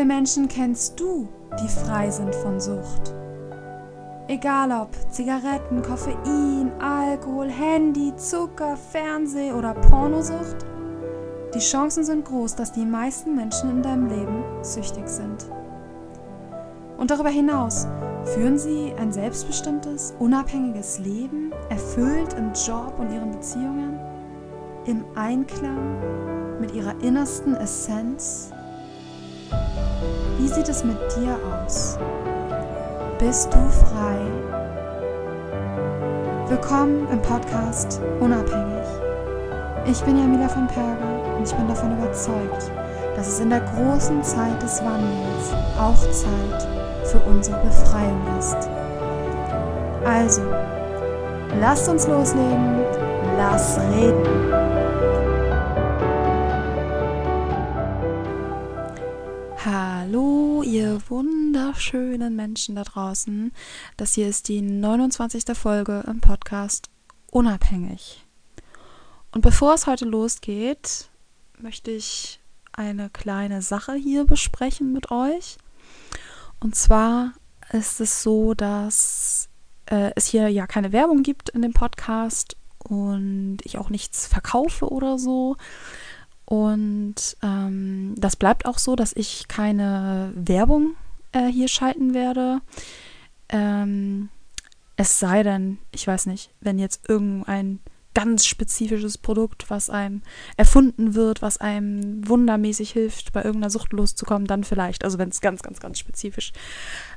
Viele Menschen kennst du, die frei sind von Sucht? Egal ob Zigaretten, Koffein, Alkohol, Handy, Zucker, Fernseh oder Pornosucht, die Chancen sind groß, dass die meisten Menschen in deinem Leben süchtig sind. Und darüber hinaus führen sie ein selbstbestimmtes, unabhängiges Leben, erfüllt im Job und ihren Beziehungen, im Einklang mit ihrer innersten Essenz wie sieht es mit dir aus? Bist du frei? Willkommen im Podcast Unabhängig. Ich bin Jamila von Perger und ich bin davon überzeugt, dass es in der großen Zeit des Wandels auch Zeit für unsere Befreiung ist. Also, lasst uns loslegen, lass reden. Ihr wunderschönen Menschen da draußen. Das hier ist die 29. Folge im Podcast Unabhängig. Und bevor es heute losgeht, möchte ich eine kleine Sache hier besprechen mit euch. Und zwar ist es so, dass äh, es hier ja keine Werbung gibt in dem Podcast und ich auch nichts verkaufe oder so. Und ähm, das bleibt auch so, dass ich keine Werbung äh, hier schalten werde. Ähm, es sei denn, ich weiß nicht, wenn jetzt irgendein ganz spezifisches Produkt, was einem erfunden wird, was einem wundermäßig hilft, bei irgendeiner Sucht loszukommen, dann vielleicht. Also wenn es ganz, ganz, ganz spezifisch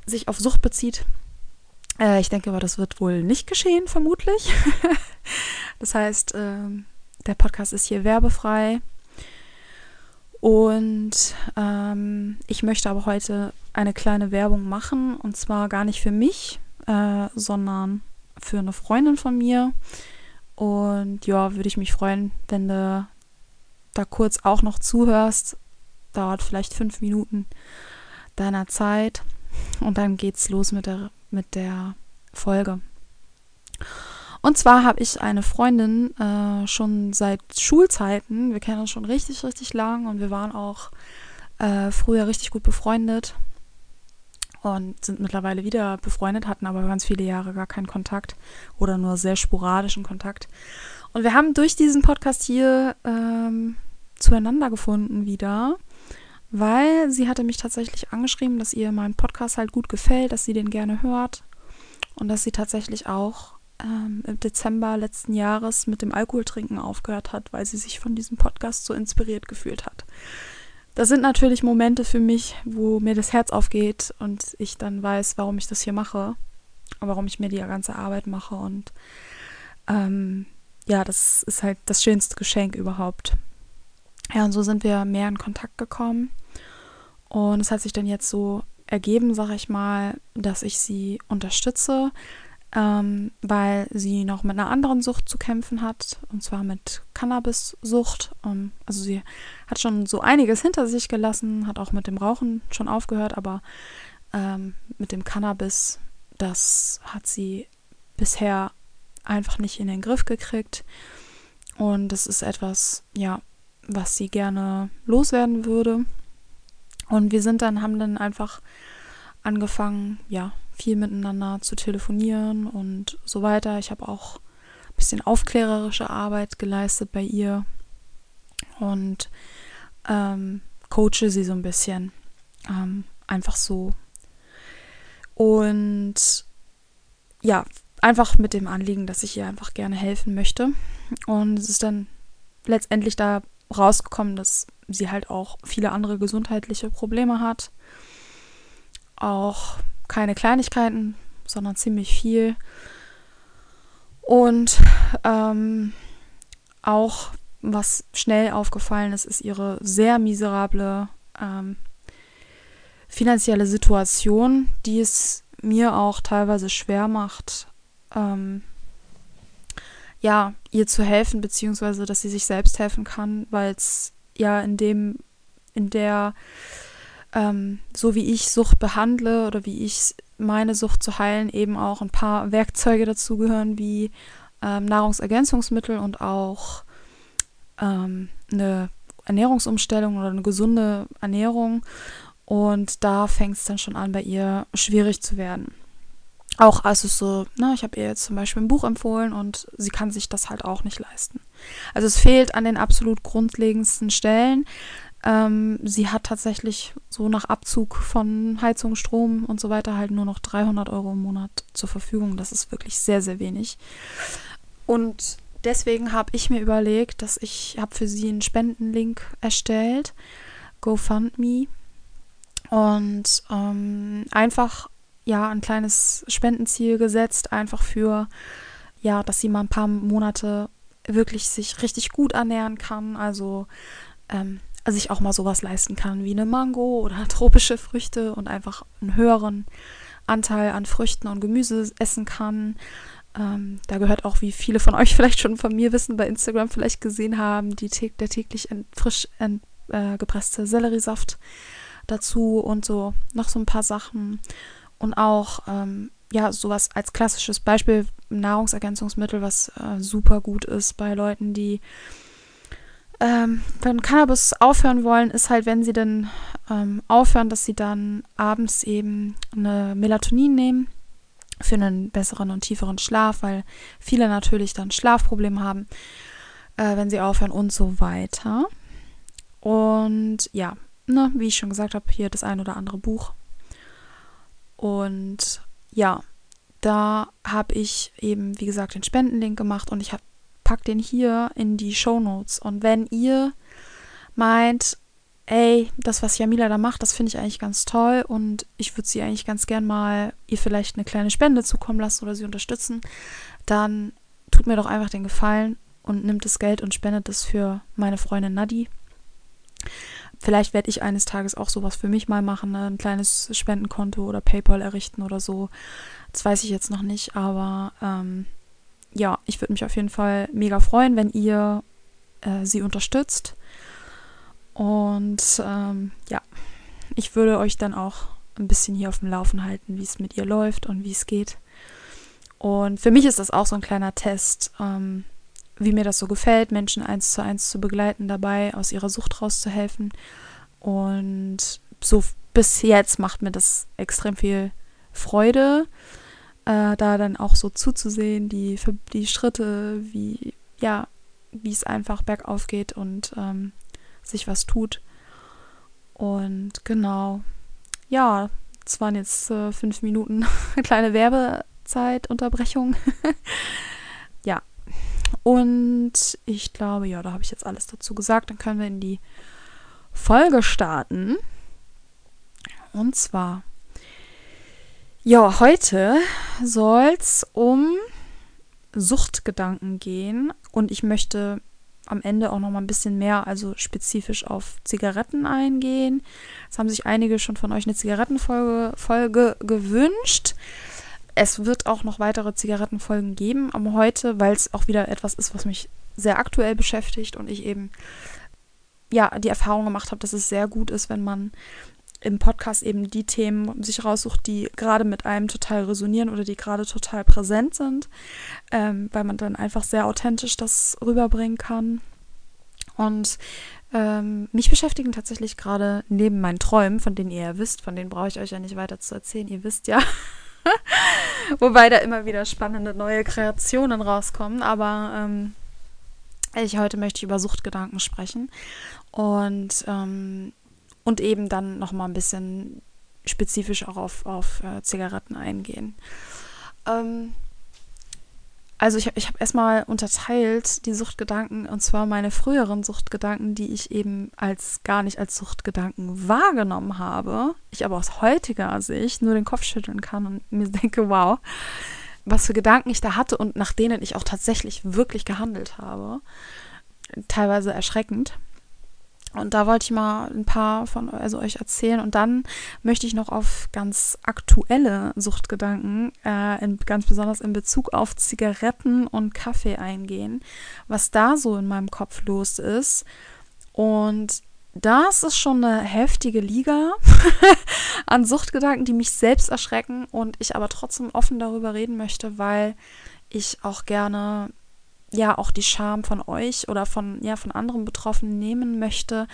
sich auf Sucht bezieht. Äh, ich denke aber, das wird wohl nicht geschehen, vermutlich. das heißt, äh, der Podcast ist hier werbefrei. Und ähm, ich möchte aber heute eine kleine Werbung machen und zwar gar nicht für mich, äh, sondern für eine Freundin von mir. Und ja, würde ich mich freuen, wenn du da kurz auch noch zuhörst. Dauert vielleicht fünf Minuten deiner Zeit und dann geht's los mit der, mit der Folge. Und zwar habe ich eine Freundin äh, schon seit Schulzeiten. Wir kennen uns schon richtig, richtig lang und wir waren auch äh, früher richtig gut befreundet und sind mittlerweile wieder befreundet, hatten aber ganz viele Jahre gar keinen Kontakt oder nur sehr sporadischen Kontakt. Und wir haben durch diesen Podcast hier ähm, zueinander gefunden wieder, weil sie hatte mich tatsächlich angeschrieben, dass ihr mein Podcast halt gut gefällt, dass sie den gerne hört und dass sie tatsächlich auch ähm, im Dezember letzten Jahres mit dem Alkoholtrinken aufgehört hat, weil sie sich von diesem Podcast so inspiriert gefühlt hat. Das sind natürlich Momente für mich, wo mir das Herz aufgeht und ich dann weiß, warum ich das hier mache, warum ich mir die ganze Arbeit mache und ähm, ja, das ist halt das schönste Geschenk überhaupt. Ja, und so sind wir mehr in Kontakt gekommen und es hat sich dann jetzt so ergeben, sag ich mal, dass ich sie unterstütze, ähm, weil sie noch mit einer anderen Sucht zu kämpfen hat, und zwar mit Cannabis-Sucht. Ähm, also sie hat schon so einiges hinter sich gelassen, hat auch mit dem Rauchen schon aufgehört, aber ähm, mit dem Cannabis, das hat sie bisher einfach nicht in den Griff gekriegt. Und das ist etwas, ja, was sie gerne loswerden würde. Und wir sind dann, haben dann einfach angefangen, ja, viel miteinander zu telefonieren und so weiter. Ich habe auch ein bisschen aufklärerische Arbeit geleistet bei ihr und ähm, coache sie so ein bisschen. Ähm, einfach so. Und ja, einfach mit dem Anliegen, dass ich ihr einfach gerne helfen möchte. Und es ist dann letztendlich da rausgekommen, dass sie halt auch viele andere gesundheitliche Probleme hat. Auch keine Kleinigkeiten, sondern ziemlich viel. Und ähm, auch was schnell aufgefallen ist, ist ihre sehr miserable ähm, finanzielle Situation, die es mir auch teilweise schwer macht, ähm, ja, ihr zu helfen, beziehungsweise dass sie sich selbst helfen kann, weil es ja in dem, in der ähm, so wie ich Sucht behandle oder wie ich meine Sucht zu heilen, eben auch ein paar Werkzeuge dazugehören, wie ähm, Nahrungsergänzungsmittel und auch ähm, eine Ernährungsumstellung oder eine gesunde Ernährung. Und da fängt es dann schon an, bei ihr schwierig zu werden. Auch als es so, na, ich habe ihr jetzt zum Beispiel ein Buch empfohlen und sie kann sich das halt auch nicht leisten. Also es fehlt an den absolut grundlegendsten Stellen. Ähm, sie hat tatsächlich so nach Abzug von Heizung, Strom und so weiter halt nur noch 300 Euro im Monat zur Verfügung. Das ist wirklich sehr, sehr wenig. Und deswegen habe ich mir überlegt, dass ich habe für sie einen Spendenlink erstellt, GoFundMe. Und ähm, einfach ja ein kleines Spendenziel gesetzt, einfach für ja, dass sie mal ein paar Monate wirklich sich richtig gut ernähren kann. Also ähm, sich auch mal sowas leisten kann wie eine Mango oder tropische Früchte und einfach einen höheren Anteil an Früchten und Gemüse essen kann. Ähm, da gehört auch, wie viele von euch vielleicht schon von mir wissen, bei Instagram vielleicht gesehen haben, die, der täglich ent, frisch ent, äh, gepresste Selleriesaft dazu und so noch so ein paar Sachen. Und auch, ähm, ja, sowas als klassisches Beispiel, Nahrungsergänzungsmittel, was äh, super gut ist bei Leuten, die ähm, wenn Cannabis aufhören wollen, ist halt, wenn sie dann ähm, aufhören, dass sie dann abends eben eine Melatonin nehmen für einen besseren und tieferen Schlaf, weil viele natürlich dann Schlafprobleme haben, äh, wenn sie aufhören und so weiter. Und ja, ne, wie ich schon gesagt habe, hier das ein oder andere Buch. Und ja, da habe ich eben, wie gesagt, den Spendenlink gemacht und ich habe pack den hier in die Show Notes. Und wenn ihr meint, ey, das, was Jamila da macht, das finde ich eigentlich ganz toll und ich würde sie eigentlich ganz gern mal ihr vielleicht eine kleine Spende zukommen lassen oder sie unterstützen, dann tut mir doch einfach den Gefallen und nimmt das Geld und spendet es für meine Freundin Nadi. Vielleicht werde ich eines Tages auch sowas für mich mal machen, ne? ein kleines Spendenkonto oder PayPal errichten oder so. Das weiß ich jetzt noch nicht, aber ähm, ja, ich würde mich auf jeden Fall mega freuen, wenn ihr äh, sie unterstützt. Und ähm, ja, ich würde euch dann auch ein bisschen hier auf dem Laufen halten, wie es mit ihr läuft und wie es geht. Und für mich ist das auch so ein kleiner Test, ähm, wie mir das so gefällt, Menschen eins zu eins zu begleiten, dabei aus ihrer Sucht rauszuhelfen. Und so bis jetzt macht mir das extrem viel Freude äh, da dann auch so zuzusehen, die, die Schritte, wie, ja, wie es einfach bergauf geht und ähm, sich was tut. Und genau, ja, es waren jetzt äh, fünf Minuten kleine Werbezeitunterbrechung. ja, und ich glaube, ja, da habe ich jetzt alles dazu gesagt. Dann können wir in die Folge starten. Und zwar ja, heute soll es um Suchtgedanken gehen und ich möchte am Ende auch noch mal ein bisschen mehr, also spezifisch auf Zigaretten eingehen. Es haben sich einige schon von euch eine Zigarettenfolge Folge gewünscht. Es wird auch noch weitere Zigarettenfolgen geben, aber heute, weil es auch wieder etwas ist, was mich sehr aktuell beschäftigt und ich eben ja die Erfahrung gemacht habe, dass es sehr gut ist, wenn man im Podcast eben die Themen sich raussucht, die gerade mit einem total resonieren oder die gerade total präsent sind, ähm, weil man dann einfach sehr authentisch das rüberbringen kann. Und ähm, mich beschäftigen tatsächlich gerade neben meinen Träumen, von denen ihr ja wisst, von denen brauche ich euch ja nicht weiter zu erzählen, ihr wisst ja. Wobei da immer wieder spannende neue Kreationen rauskommen, aber ähm, ich, heute möchte über Suchtgedanken sprechen. Und ähm, und eben dann nochmal ein bisschen spezifisch auch auf, auf äh, Zigaretten eingehen. Ähm, also ich, ich habe erstmal unterteilt die Suchtgedanken und zwar meine früheren Suchtgedanken, die ich eben als gar nicht als Suchtgedanken wahrgenommen habe. Ich aber aus heutiger Sicht nur den Kopf schütteln kann und mir denke, wow, was für Gedanken ich da hatte und nach denen ich auch tatsächlich wirklich gehandelt habe. Teilweise erschreckend. Und da wollte ich mal ein paar von also euch erzählen. Und dann möchte ich noch auf ganz aktuelle Suchtgedanken, äh, in, ganz besonders in Bezug auf Zigaretten und Kaffee eingehen, was da so in meinem Kopf los ist. Und das ist schon eine heftige Liga an Suchtgedanken, die mich selbst erschrecken und ich aber trotzdem offen darüber reden möchte, weil ich auch gerne ja auch die Scham von euch oder von ja von anderen Betroffenen nehmen möchte,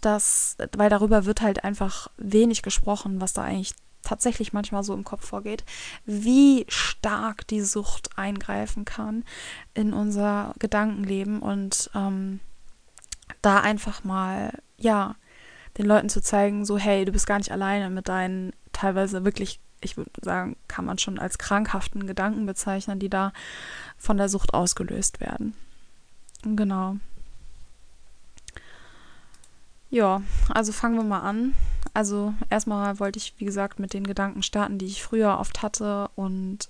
dass weil darüber wird halt einfach wenig gesprochen, was da eigentlich tatsächlich manchmal so im Kopf vorgeht, wie stark die Sucht eingreifen kann in unser Gedankenleben und ähm, da einfach mal ja den Leuten zu zeigen, so hey, du bist gar nicht alleine mit deinen teilweise wirklich ich würde sagen, kann man schon als krankhaften Gedanken bezeichnen, die da von der Sucht ausgelöst werden. Genau. Ja, also fangen wir mal an. Also erstmal wollte ich, wie gesagt, mit den Gedanken starten, die ich früher oft hatte und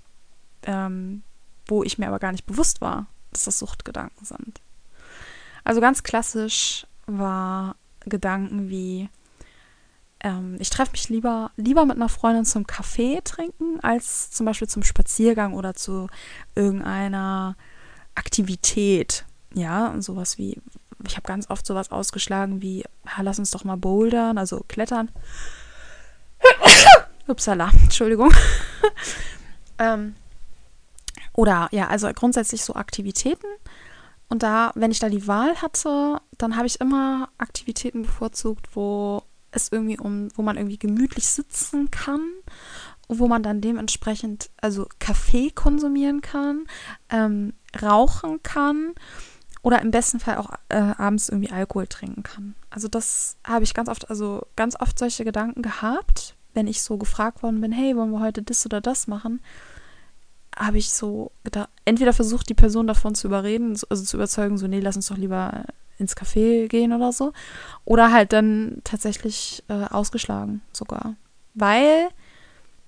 ähm, wo ich mir aber gar nicht bewusst war, dass das Suchtgedanken sind. Also ganz klassisch war Gedanken wie, ähm, ich treffe mich lieber, lieber mit einer Freundin zum Kaffee trinken, als zum Beispiel zum Spaziergang oder zu irgendeiner Aktivität. Ja, sowas wie, ich habe ganz oft sowas ausgeschlagen wie, lass uns doch mal bouldern, also klettern. Upsala, Entschuldigung. ähm, oder ja, also grundsätzlich so Aktivitäten. Und da, wenn ich da die Wahl hatte, dann habe ich immer Aktivitäten bevorzugt, wo es irgendwie um, wo man irgendwie gemütlich sitzen kann, wo man dann dementsprechend also Kaffee konsumieren kann, ähm, rauchen kann oder im besten Fall auch äh, abends irgendwie Alkohol trinken kann. Also das habe ich ganz oft, also ganz oft solche Gedanken gehabt, wenn ich so gefragt worden bin, hey, wollen wir heute das oder das machen? habe ich so gedacht, entweder versucht die Person davon zu überreden, also zu überzeugen, so, nee, lass uns doch lieber ins Café gehen oder so. Oder halt dann tatsächlich äh, ausgeschlagen sogar. Weil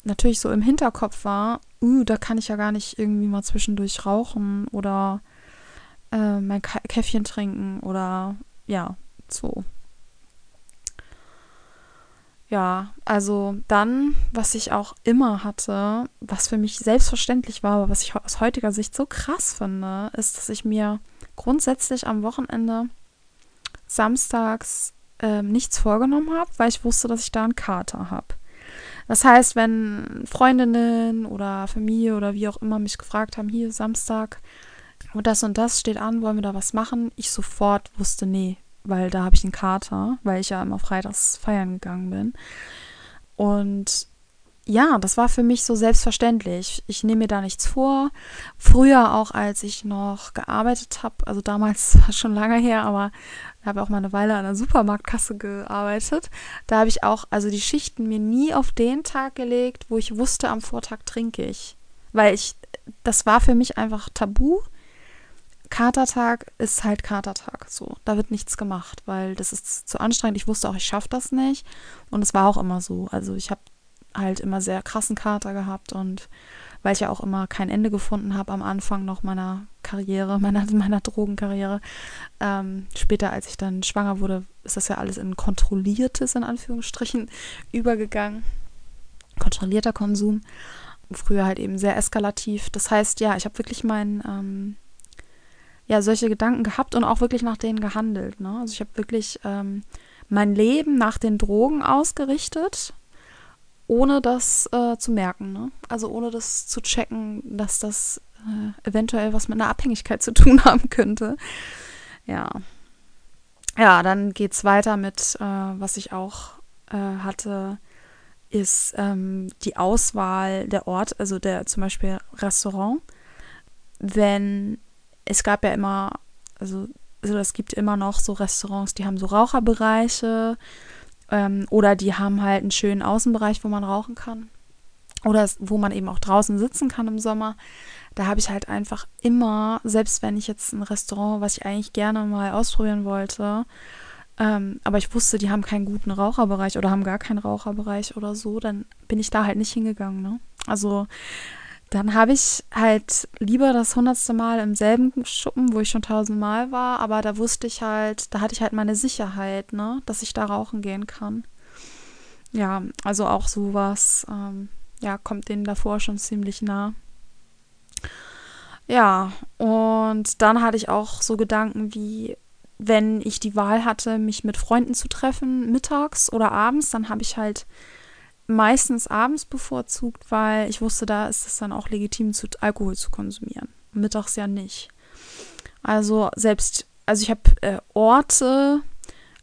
natürlich so im Hinterkopf war, uh, da kann ich ja gar nicht irgendwie mal zwischendurch rauchen oder äh, mein Käffchen trinken oder ja, so. Ja, also dann, was ich auch immer hatte, was für mich selbstverständlich war, aber was ich aus heutiger Sicht so krass finde, ist, dass ich mir grundsätzlich am Wochenende samstags äh, nichts vorgenommen habe, weil ich wusste, dass ich da einen Kater habe. Das heißt, wenn Freundinnen oder Familie oder wie auch immer mich gefragt haben, hier Samstag und das und das steht an, wollen wir da was machen? Ich sofort wusste, nee, weil da habe ich einen Kater, weil ich ja immer freitags feiern gegangen bin. Und ja, das war für mich so selbstverständlich. Ich nehme mir da nichts vor. Früher auch, als ich noch gearbeitet habe, also damals war schon lange her, aber habe auch mal eine Weile an der Supermarktkasse gearbeitet. Da habe ich auch, also die Schichten mir nie auf den Tag gelegt, wo ich wusste, am Vortag trinke ich. Weil ich, das war für mich einfach tabu. Katertag ist halt Katertag. So, da wird nichts gemacht, weil das ist zu anstrengend. Ich wusste auch, ich schaffe das nicht. Und es war auch immer so. Also ich habe halt immer sehr krassen Kater gehabt und weil ich ja auch immer kein Ende gefunden habe am Anfang noch meiner Karriere, meiner, meiner Drogenkarriere. Ähm, später, als ich dann schwanger wurde, ist das ja alles in kontrolliertes, in Anführungsstrichen, übergegangen. Kontrollierter Konsum. Früher halt eben sehr eskalativ. Das heißt, ja, ich habe wirklich mein, ähm, ja, solche Gedanken gehabt und auch wirklich nach denen gehandelt. Ne? Also ich habe wirklich ähm, mein Leben nach den Drogen ausgerichtet ohne das äh, zu merken. Ne? Also ohne das zu checken, dass das äh, eventuell was mit einer Abhängigkeit zu tun haben könnte. Ja. Ja, dann geht es weiter mit, äh, was ich auch äh, hatte, ist ähm, die Auswahl der Ort, also der zum Beispiel Restaurant. Wenn es gab ja immer, also, also es gibt immer noch so Restaurants, die haben so Raucherbereiche ähm, oder die haben halt einen schönen Außenbereich, wo man rauchen kann. Oder wo man eben auch draußen sitzen kann im Sommer. Da habe ich halt einfach immer, selbst wenn ich jetzt ein Restaurant, was ich eigentlich gerne mal ausprobieren wollte, ähm, aber ich wusste, die haben keinen guten Raucherbereich oder haben gar keinen Raucherbereich oder so, dann bin ich da halt nicht hingegangen. Ne? Also dann habe ich halt lieber das hundertste Mal im selben Schuppen, wo ich schon tausendmal war, aber da wusste ich halt, da hatte ich halt meine Sicherheit, ne, dass ich da rauchen gehen kann. Ja, also auch sowas, ähm, ja, kommt denen davor schon ziemlich nah. Ja, und dann hatte ich auch so Gedanken wie, wenn ich die Wahl hatte, mich mit Freunden zu treffen, mittags oder abends, dann habe ich halt meistens abends bevorzugt, weil ich wusste, da ist es dann auch legitim, zu, Alkohol zu konsumieren. Mittags ja nicht. Also selbst, also ich habe äh, Orte,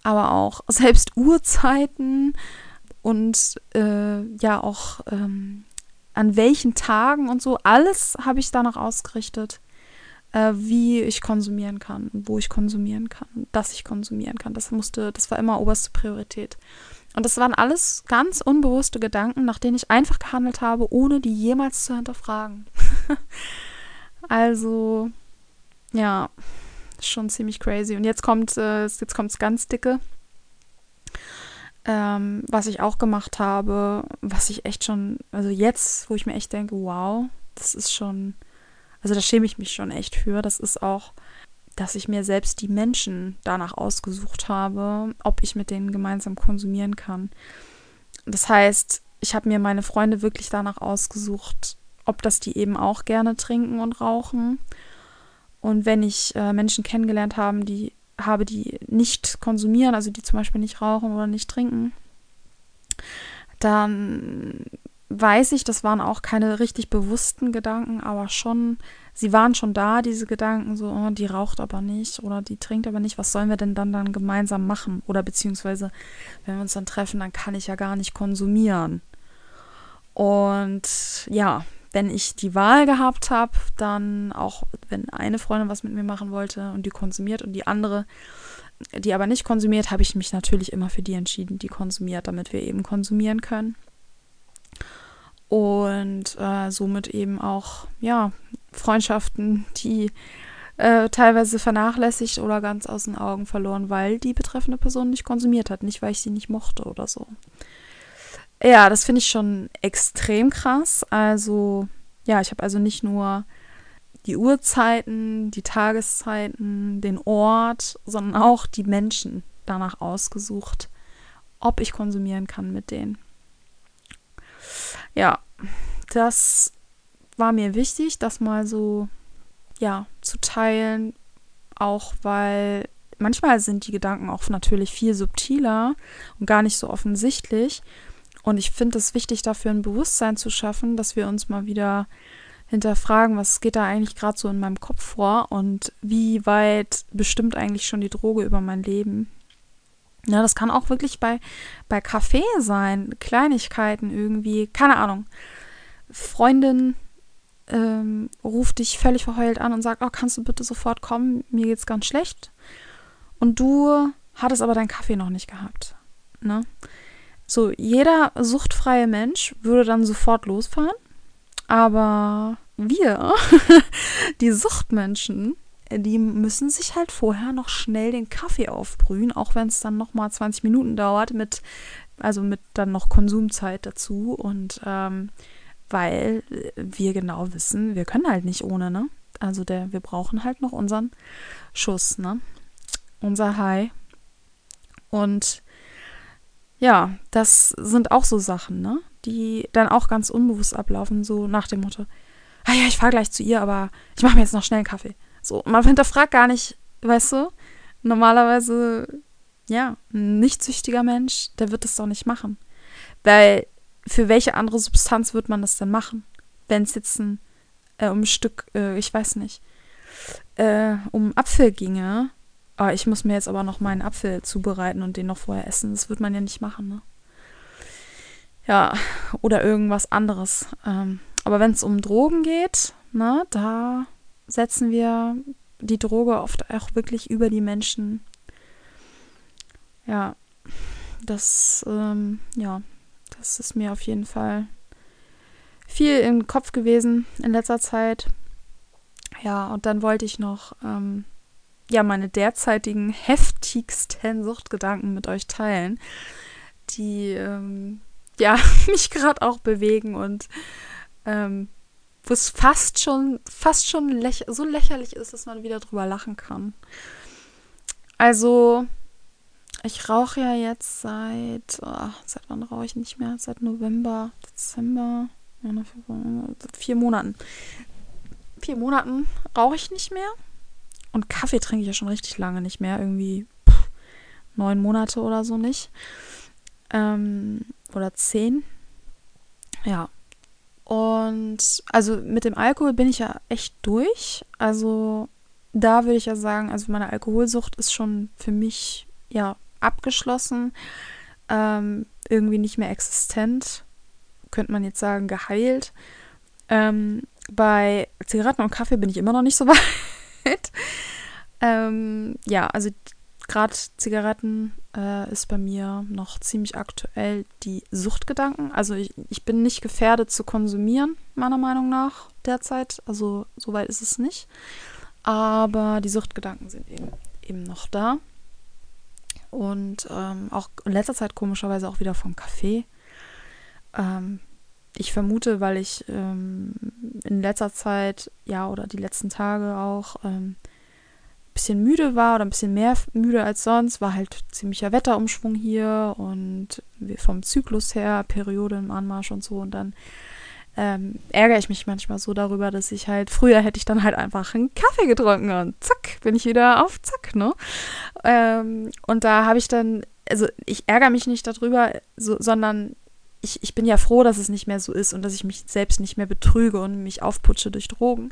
aber auch selbst Uhrzeiten und äh, ja auch ähm, an welchen Tagen und so, alles habe ich danach ausgerichtet, äh, wie ich konsumieren kann, wo ich konsumieren kann, dass ich konsumieren kann. Das musste, das war immer oberste Priorität. Und das waren alles ganz unbewusste Gedanken, nach denen ich einfach gehandelt habe, ohne die jemals zu hinterfragen. also, ja, schon ziemlich crazy. Und jetzt kommt äh, jetzt kommt's ganz dicke. Ähm, was ich auch gemacht habe, was ich echt schon, also jetzt, wo ich mir echt denke, wow, das ist schon, also da schäme ich mich schon echt für. Das ist auch, dass ich mir selbst die Menschen danach ausgesucht habe, ob ich mit denen gemeinsam konsumieren kann. Das heißt, ich habe mir meine Freunde wirklich danach ausgesucht, ob das die eben auch gerne trinken und rauchen. Und wenn ich äh, Menschen kennengelernt haben, die habe, die nicht konsumieren, also die zum Beispiel nicht rauchen oder nicht trinken, dann weiß ich, das waren auch keine richtig bewussten Gedanken, aber schon, sie waren schon da, diese Gedanken, so, oh, die raucht aber nicht oder die trinkt aber nicht, was sollen wir denn dann dann gemeinsam machen? Oder beziehungsweise, wenn wir uns dann treffen, dann kann ich ja gar nicht konsumieren. Und ja, wenn ich die Wahl gehabt habe, dann auch, wenn eine Freundin was mit mir machen wollte und die konsumiert und die andere, die aber nicht konsumiert, habe ich mich natürlich immer für die entschieden, die konsumiert, damit wir eben konsumieren können. Und äh, somit eben auch, ja, Freundschaften, die äh, teilweise vernachlässigt oder ganz aus den Augen verloren, weil die betreffende Person nicht konsumiert hat, nicht weil ich sie nicht mochte oder so. Ja, das finde ich schon extrem krass. Also, ja, ich habe also nicht nur die Uhrzeiten, die Tageszeiten, den Ort, sondern auch die Menschen danach ausgesucht, ob ich konsumieren kann mit denen. Ja, das war mir wichtig, das mal so, ja, zu teilen, auch weil manchmal sind die Gedanken auch natürlich viel subtiler und gar nicht so offensichtlich. Und ich finde es wichtig, dafür ein Bewusstsein zu schaffen, dass wir uns mal wieder hinterfragen, was geht da eigentlich gerade so in meinem Kopf vor und wie weit bestimmt eigentlich schon die Droge über mein Leben. Ja, das kann auch wirklich bei, bei Kaffee sein, Kleinigkeiten irgendwie, keine Ahnung. Freundin ähm, ruft dich völlig verheult an und sagt, oh, kannst du bitte sofort kommen, mir geht's ganz schlecht. Und du hattest aber deinen Kaffee noch nicht gehabt. Ne? So, jeder suchtfreie Mensch würde dann sofort losfahren. Aber wir, die Suchtmenschen, die müssen sich halt vorher noch schnell den Kaffee aufbrühen, auch wenn es dann noch mal 20 Minuten dauert, mit, also mit dann noch Konsumzeit dazu. Und ähm, weil wir genau wissen, wir können halt nicht ohne, ne? Also der, wir brauchen halt noch unseren Schuss, ne? Unser High. Und ja, das sind auch so Sachen, ne? Die dann auch ganz unbewusst ablaufen, so nach dem Motto, ah ja, ich fahre gleich zu ihr, aber ich mache mir jetzt noch schnell einen Kaffee. So, man hinterfragt gar nicht, weißt du? Normalerweise, ja, ein nicht süchtiger Mensch, der wird das doch nicht machen. Weil für welche andere Substanz wird man das denn machen? Wenn es jetzt ein, äh, um ein Stück, äh, ich weiß nicht, äh, um Apfel ginge, Oh, ich muss mir jetzt aber noch meinen Apfel zubereiten und den noch vorher essen. Das wird man ja nicht machen, ne? Ja, oder irgendwas anderes. Ähm, aber wenn es um Drogen geht, ne, da setzen wir die Droge oft auch wirklich über die Menschen. Ja, das, ähm, ja, das ist mir auf jeden Fall viel im Kopf gewesen in letzter Zeit. Ja, und dann wollte ich noch ähm, ja meine derzeitigen heftigsten Suchtgedanken mit euch teilen, die ähm, ja mich gerade auch bewegen und ähm, wo es fast schon fast schon läch so lächerlich ist, dass man wieder drüber lachen kann. Also ich rauche ja jetzt seit oh, seit wann rauche ich nicht mehr? Seit November, Dezember, vier Monaten. Vier Monaten rauche ich nicht mehr. Und Kaffee trinke ich ja schon richtig lange nicht mehr. Irgendwie pff, neun Monate oder so nicht. Ähm, oder zehn. Ja. Und also mit dem Alkohol bin ich ja echt durch. Also da würde ich ja sagen, also meine Alkoholsucht ist schon für mich ja abgeschlossen, ähm, irgendwie nicht mehr existent, könnte man jetzt sagen, geheilt. Ähm, bei Zigaretten und Kaffee bin ich immer noch nicht so weit. ähm, ja, also gerade Zigaretten äh, ist bei mir noch ziemlich aktuell die Suchtgedanken. Also ich, ich bin nicht gefährdet zu konsumieren, meiner Meinung nach, derzeit. Also so weit ist es nicht. Aber die Suchtgedanken sind eben, eben noch da. Und ähm, auch in letzter Zeit komischerweise auch wieder vom Kaffee. Ähm, ich vermute, weil ich ähm, in letzter Zeit, ja, oder die letzten Tage auch ähm, bisschen müde war oder ein bisschen mehr müde als sonst, war halt ziemlicher Wetterumschwung hier und vom Zyklus her, Periode im Anmarsch und so. Und dann ähm, ärgere ich mich manchmal so darüber, dass ich halt, früher hätte ich dann halt einfach einen Kaffee getrunken und zack, bin ich wieder auf zack, ne? Ähm, und da habe ich dann, also ich ärgere mich nicht darüber, so, sondern ich, ich bin ja froh, dass es nicht mehr so ist und dass ich mich selbst nicht mehr betrüge und mich aufputsche durch Drogen.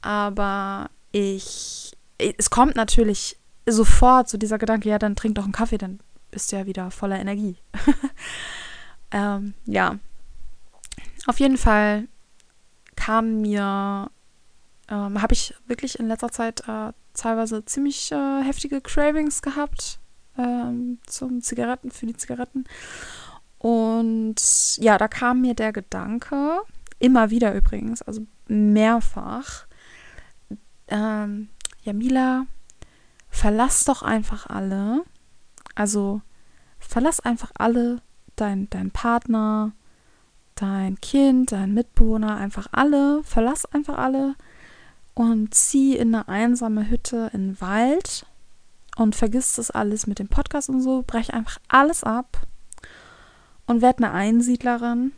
Aber ich, es kommt natürlich sofort so dieser Gedanke, ja, dann trink doch einen Kaffee, dann bist du ja wieder voller Energie. ähm, ja. Auf jeden Fall kam mir, ähm, habe ich wirklich in letzter Zeit äh, teilweise ziemlich äh, heftige Cravings gehabt ähm, zum Zigaretten, für die Zigaretten. Und ja, da kam mir der Gedanke, immer wieder übrigens, also mehrfach, ähm, Jamila, verlass doch einfach alle. Also verlass einfach alle, dein, dein Partner, dein Kind, dein Mitbewohner, einfach alle, verlass einfach alle und zieh in eine einsame Hütte in den Wald und vergiss das alles mit dem Podcast und so, brech einfach alles ab und werd eine Einsiedlerin,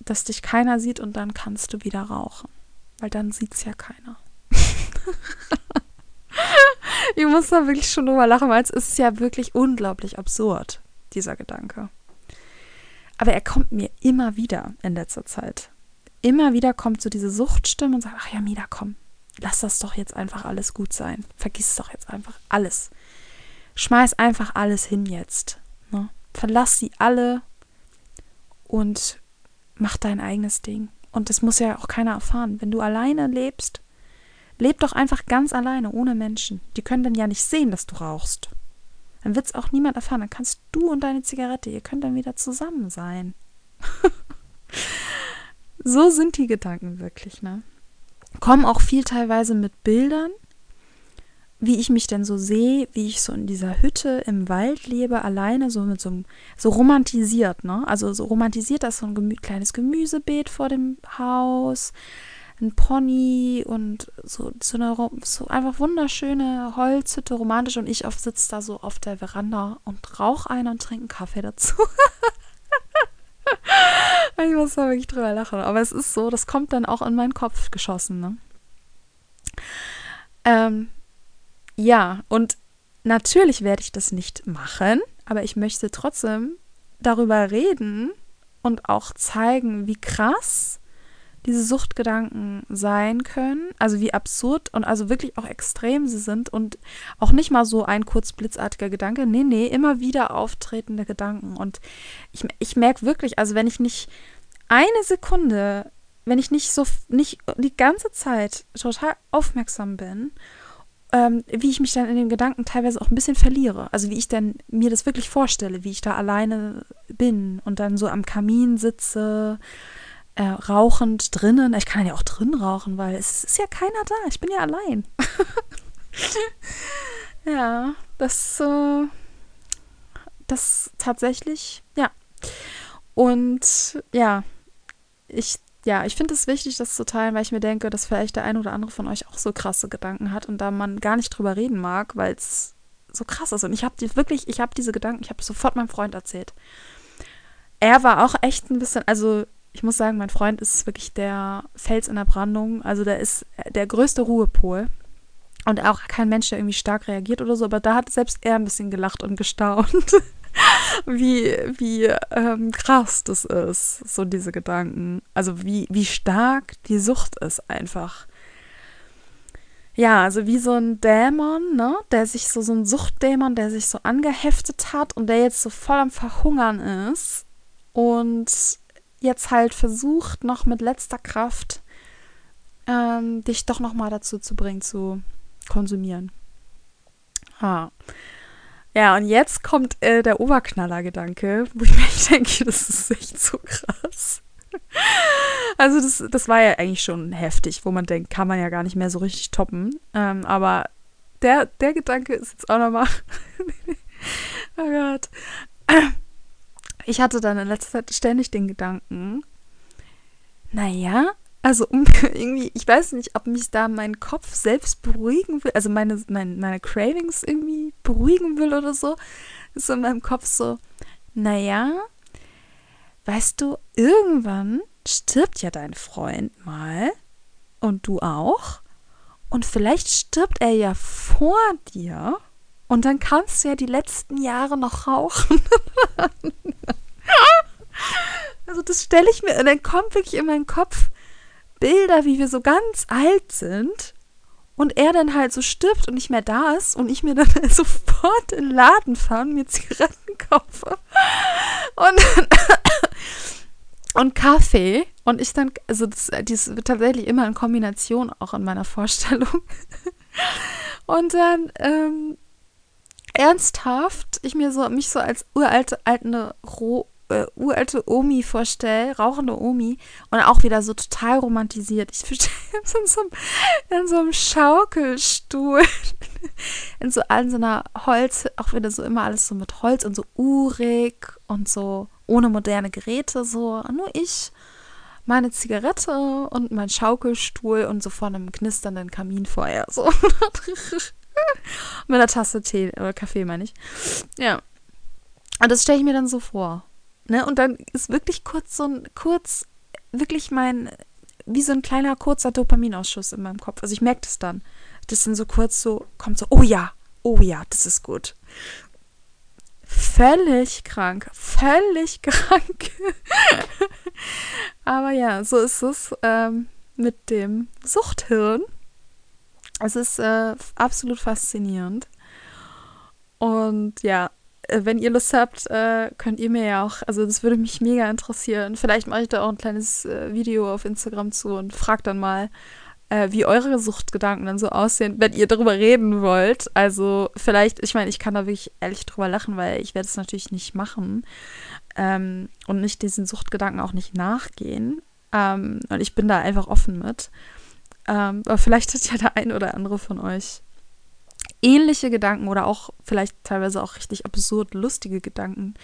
dass dich keiner sieht und dann kannst du wieder rauchen. Weil dann sieht's ja keiner. ich muss da wirklich schon drüber lachen, weil es ist ja wirklich unglaublich absurd, dieser Gedanke. Aber er kommt mir immer wieder in letzter Zeit. Immer wieder kommt so diese Suchtstimme und sagt, ach ja, Mida, komm, lass das doch jetzt einfach alles gut sein. Vergiss doch jetzt einfach alles. Schmeiß einfach alles hin jetzt. Ne? Verlass sie alle und mach dein eigenes Ding. Und das muss ja auch keiner erfahren. Wenn du alleine lebst, leb doch einfach ganz alleine, ohne Menschen. Die können dann ja nicht sehen, dass du rauchst. Dann wird es auch niemand erfahren. Dann kannst du und deine Zigarette, ihr könnt dann wieder zusammen sein. so sind die Gedanken wirklich, ne? Kommen auch viel teilweise mit Bildern wie ich mich denn so sehe, wie ich so in dieser Hütte im Wald lebe, alleine, so mit so einem, so romantisiert, ne? Also so romantisiert, da ist so ein gemü kleines Gemüsebeet vor dem Haus, ein Pony und so, so eine so einfach wunderschöne Holzhütte, romantisch und ich sitze da so auf der Veranda und rauche einen und trinke einen Kaffee dazu. ich muss da wirklich drüber lachen. Aber es ist so, das kommt dann auch in meinen Kopf geschossen, ne? Ähm, ja, und natürlich werde ich das nicht machen, aber ich möchte trotzdem darüber reden und auch zeigen, wie krass diese Suchtgedanken sein können, also wie absurd und also wirklich auch extrem sie sind und auch nicht mal so ein kurz blitzartiger Gedanke, nee, nee, immer wieder auftretende Gedanken. Und ich, ich merke wirklich, also wenn ich nicht eine Sekunde, wenn ich nicht so, nicht die ganze Zeit total aufmerksam bin ähm, wie ich mich dann in den Gedanken teilweise auch ein bisschen verliere. Also wie ich dann mir das wirklich vorstelle, wie ich da alleine bin und dann so am Kamin sitze, äh, rauchend drinnen. Ich kann ja auch drin rauchen, weil es ist ja keiner da. Ich bin ja allein. ja, das, äh, das tatsächlich, ja. Und ja, ich ja, ich finde es wichtig, das zu teilen, weil ich mir denke, dass vielleicht der ein oder andere von euch auch so krasse Gedanken hat und da man gar nicht drüber reden mag, weil es so krass ist. Und ich habe die wirklich, ich habe diese Gedanken, ich habe sofort meinem Freund erzählt. Er war auch echt ein bisschen, also ich muss sagen, mein Freund ist wirklich der Fels in der Brandung. Also der ist der größte Ruhepol. Und auch kein Mensch, der irgendwie stark reagiert oder so, aber da hat selbst er ein bisschen gelacht und gestaunt. wie, wie ähm, krass das ist, so diese Gedanken. Also wie, wie stark die Sucht ist einfach. ja, also wie so ein Dämon, ne, der sich so, so ein Suchtdämon, der sich so angeheftet hat und der jetzt so voll am Verhungern ist und jetzt halt versucht, noch mit letzter Kraft ähm, dich doch noch mal dazu zu bringen, zu konsumieren. Ha. Ja, und jetzt kommt äh, der Oberknaller-Gedanke, wo ich mir denke, das ist echt so krass. Also das, das war ja eigentlich schon heftig, wo man denkt, kann man ja gar nicht mehr so richtig toppen. Ähm, aber der, der Gedanke ist jetzt auch nochmal. oh Gott. Ich hatte dann in letzter Zeit ständig den Gedanken, naja, also irgendwie, ich weiß nicht, ob mich da mein Kopf selbst beruhigen will, also meine, meine, meine Cravings irgendwie beruhigen will oder so. Ist in meinem Kopf so, naja, weißt du, irgendwann stirbt ja dein Freund mal und du auch. Und vielleicht stirbt er ja vor dir und dann kannst du ja die letzten Jahre noch rauchen. also das stelle ich mir, dann kommt wirklich in meinen Kopf Bilder, wie wir so ganz alt sind und er dann halt so stirbt und nicht mehr da ist und ich mir dann sofort in den Laden fahre und mir Zigaretten kaufe. Und, und Kaffee. Und ich dann, also das, das wird tatsächlich immer in Kombination auch in meiner Vorstellung. Und dann ähm, ernsthaft ich mir so mich so als uralte alte Roh äh, uralte Omi vorstelle, rauchende Omi, und auch wieder so total romantisiert. Ich verstehe in so, einem, in so einem Schaukelstuhl, in so, in so einer Holz, auch wieder so immer alles so mit Holz und so urig und so ohne moderne Geräte, so nur ich, meine Zigarette und mein Schaukelstuhl und so vor einem knisternden Kaminfeuer, so. mit einer Tasse Tee oder Kaffee, meine ich. Ja. Und das stelle ich mir dann so vor. Ne? Und dann ist wirklich kurz so ein, kurz, wirklich mein, wie so ein kleiner, kurzer Dopaminausschuss in meinem Kopf. Also ich merke das dann. Das dann so kurz so, kommt so, oh ja, oh ja, das ist gut. Völlig krank, völlig krank. Aber ja, so ist es ähm, mit dem Suchthirn. Es ist äh, absolut faszinierend. Und ja, äh, wenn ihr Lust habt, äh, könnt ihr mir ja auch, also das würde mich mega interessieren. Vielleicht mache ich da auch ein kleines äh, Video auf Instagram zu und frag dann mal, äh, wie eure Suchtgedanken dann so aussehen, wenn ihr darüber reden wollt. Also vielleicht, ich meine, ich kann da wirklich ehrlich drüber lachen, weil ich werde es natürlich nicht machen ähm, und nicht diesen Suchtgedanken auch nicht nachgehen. Ähm, und ich bin da einfach offen mit. Ähm, aber vielleicht hat ja der ein oder andere von euch ähnliche Gedanken oder auch vielleicht teilweise auch richtig absurd lustige Gedanken,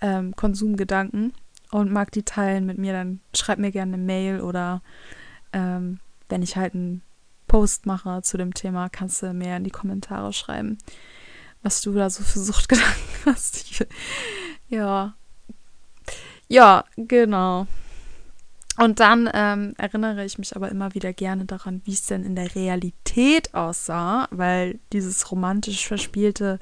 ähm, Konsumgedanken und mag die teilen mit mir, dann schreib mir gerne eine Mail oder ähm, wenn ich halt einen Post mache zu dem Thema, kannst du mir in die Kommentare schreiben, was du da so für Suchtgedanken hast. ja. Ja, genau. Und dann ähm, erinnere ich mich aber immer wieder gerne daran, wie es denn in der Realität aussah, weil dieses romantisch verspielte,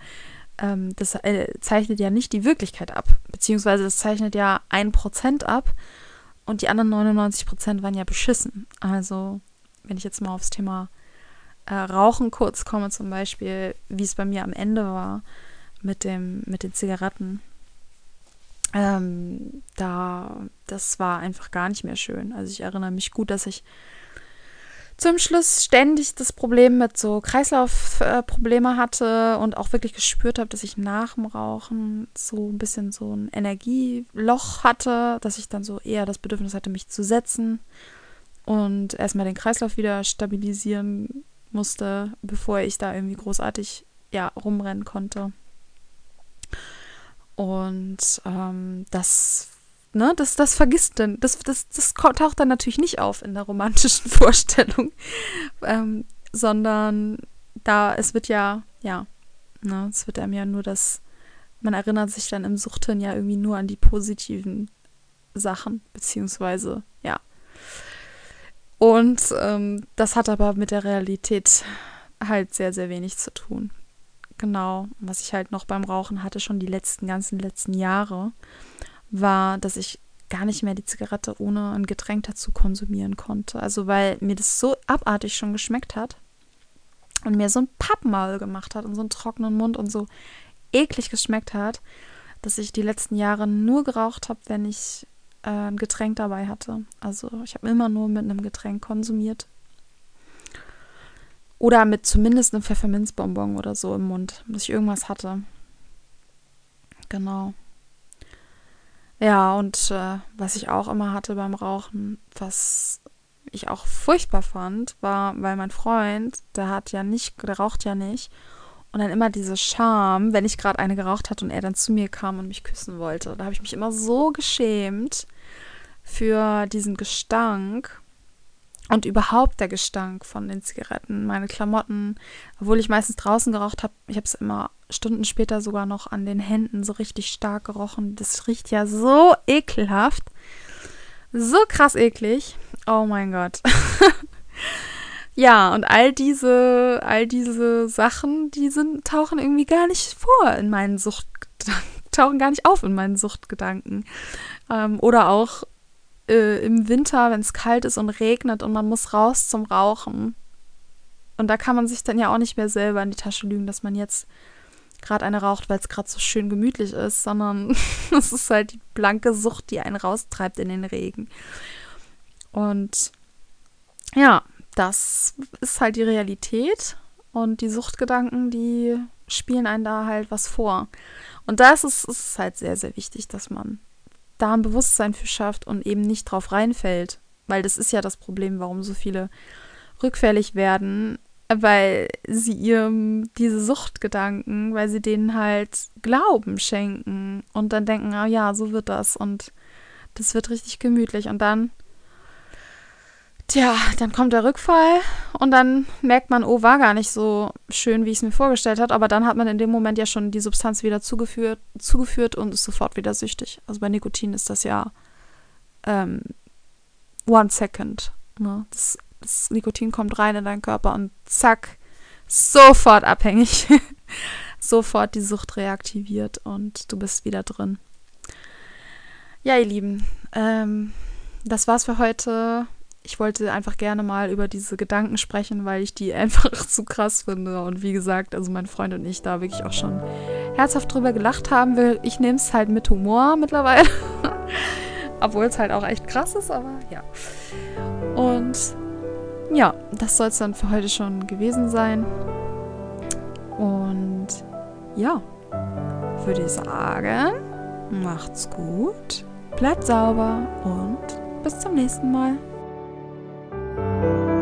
ähm, das äh, zeichnet ja nicht die Wirklichkeit ab, beziehungsweise das zeichnet ja ein Prozent ab und die anderen 99 Prozent waren ja beschissen. Also wenn ich jetzt mal aufs Thema äh, Rauchen kurz komme, zum Beispiel, wie es bei mir am Ende war mit dem mit den Zigaretten ähm, da, das war einfach gar nicht mehr schön. Also ich erinnere mich gut, dass ich zum Schluss ständig das Problem mit so Kreislaufprobleme hatte und auch wirklich gespürt habe, dass ich nach dem Rauchen so ein bisschen so ein Energieloch hatte, dass ich dann so eher das Bedürfnis hatte, mich zu setzen und erstmal den Kreislauf wieder stabilisieren musste, bevor ich da irgendwie großartig ja rumrennen konnte. Und ähm, das, ne, das, das vergisst dann, das, das, das taucht dann natürlich nicht auf in der romantischen Vorstellung, ähm, sondern da, es wird ja, ja, ne, es wird einem ja nur das, man erinnert sich dann im Suchthirn ja irgendwie nur an die positiven Sachen, beziehungsweise, ja. Und ähm, das hat aber mit der Realität halt sehr, sehr wenig zu tun. Genau, was ich halt noch beim Rauchen hatte, schon die letzten ganzen letzten Jahre, war, dass ich gar nicht mehr die Zigarette ohne ein Getränk dazu konsumieren konnte. Also weil mir das so abartig schon geschmeckt hat. und mir so ein Pappmaul gemacht hat und so einen trockenen Mund und so eklig geschmeckt hat, dass ich die letzten Jahre nur geraucht habe, wenn ich äh, ein Getränk dabei hatte. Also ich habe immer nur mit einem Getränk konsumiert. Oder mit zumindest einem Pfefferminzbonbon oder so im Mund, dass ich irgendwas hatte. Genau. Ja, und äh, was ich auch immer hatte beim Rauchen, was ich auch furchtbar fand, war, weil mein Freund, der hat ja nicht, der raucht ja nicht. Und dann immer diese Scham, wenn ich gerade eine geraucht hatte und er dann zu mir kam und mich küssen wollte. Da habe ich mich immer so geschämt für diesen Gestank und überhaupt der Gestank von den Zigaretten, meine Klamotten, obwohl ich meistens draußen geraucht habe, ich habe es immer Stunden später sogar noch an den Händen so richtig stark gerochen. Das riecht ja so ekelhaft. So krass eklig. Oh mein Gott. ja, und all diese, all diese Sachen, die sind, tauchen irgendwie gar nicht vor in meinen Suchtgedanken, tauchen gar nicht auf in meinen Suchtgedanken. Ähm, oder auch äh, im Winter, wenn es kalt ist und regnet und man muss raus zum Rauchen. Und da kann man sich dann ja auch nicht mehr selber in die Tasche lügen, dass man jetzt gerade eine raucht, weil es gerade so schön gemütlich ist, sondern es ist halt die blanke Sucht, die einen raustreibt in den Regen. Und ja, das ist halt die Realität und die Suchtgedanken, die spielen einen da halt was vor. Und da ist es ist halt sehr, sehr wichtig, dass man da ein Bewusstsein für schafft und eben nicht drauf reinfällt. Weil das ist ja das Problem, warum so viele rückfällig werden, weil sie ihrem diese Suchtgedanken, weil sie denen halt Glauben schenken und dann denken, ah ja, so wird das und das wird richtig gemütlich und dann Tja, dann kommt der Rückfall und dann merkt man, oh, war gar nicht so schön, wie ich es mir vorgestellt habe. Aber dann hat man in dem Moment ja schon die Substanz wieder zugeführt, zugeführt und ist sofort wieder süchtig. Also bei Nikotin ist das ja ähm, one second. Ne? Das das Nikotin kommt rein in deinen Körper und zack, sofort abhängig. sofort die Sucht reaktiviert und du bist wieder drin. Ja, ihr Lieben, ähm, das war's für heute. Ich wollte einfach gerne mal über diese Gedanken sprechen, weil ich die einfach zu krass finde. Und wie gesagt, also mein Freund und ich da wirklich auch schon herzhaft drüber gelacht haben. Ich nehme es halt mit Humor mittlerweile. Obwohl es halt auch echt krass ist, aber ja. Und ja, das soll es dann für heute schon gewesen sein. Und ja, würde ich sagen, macht's gut, bleibt sauber und bis zum nächsten Mal. Thank you.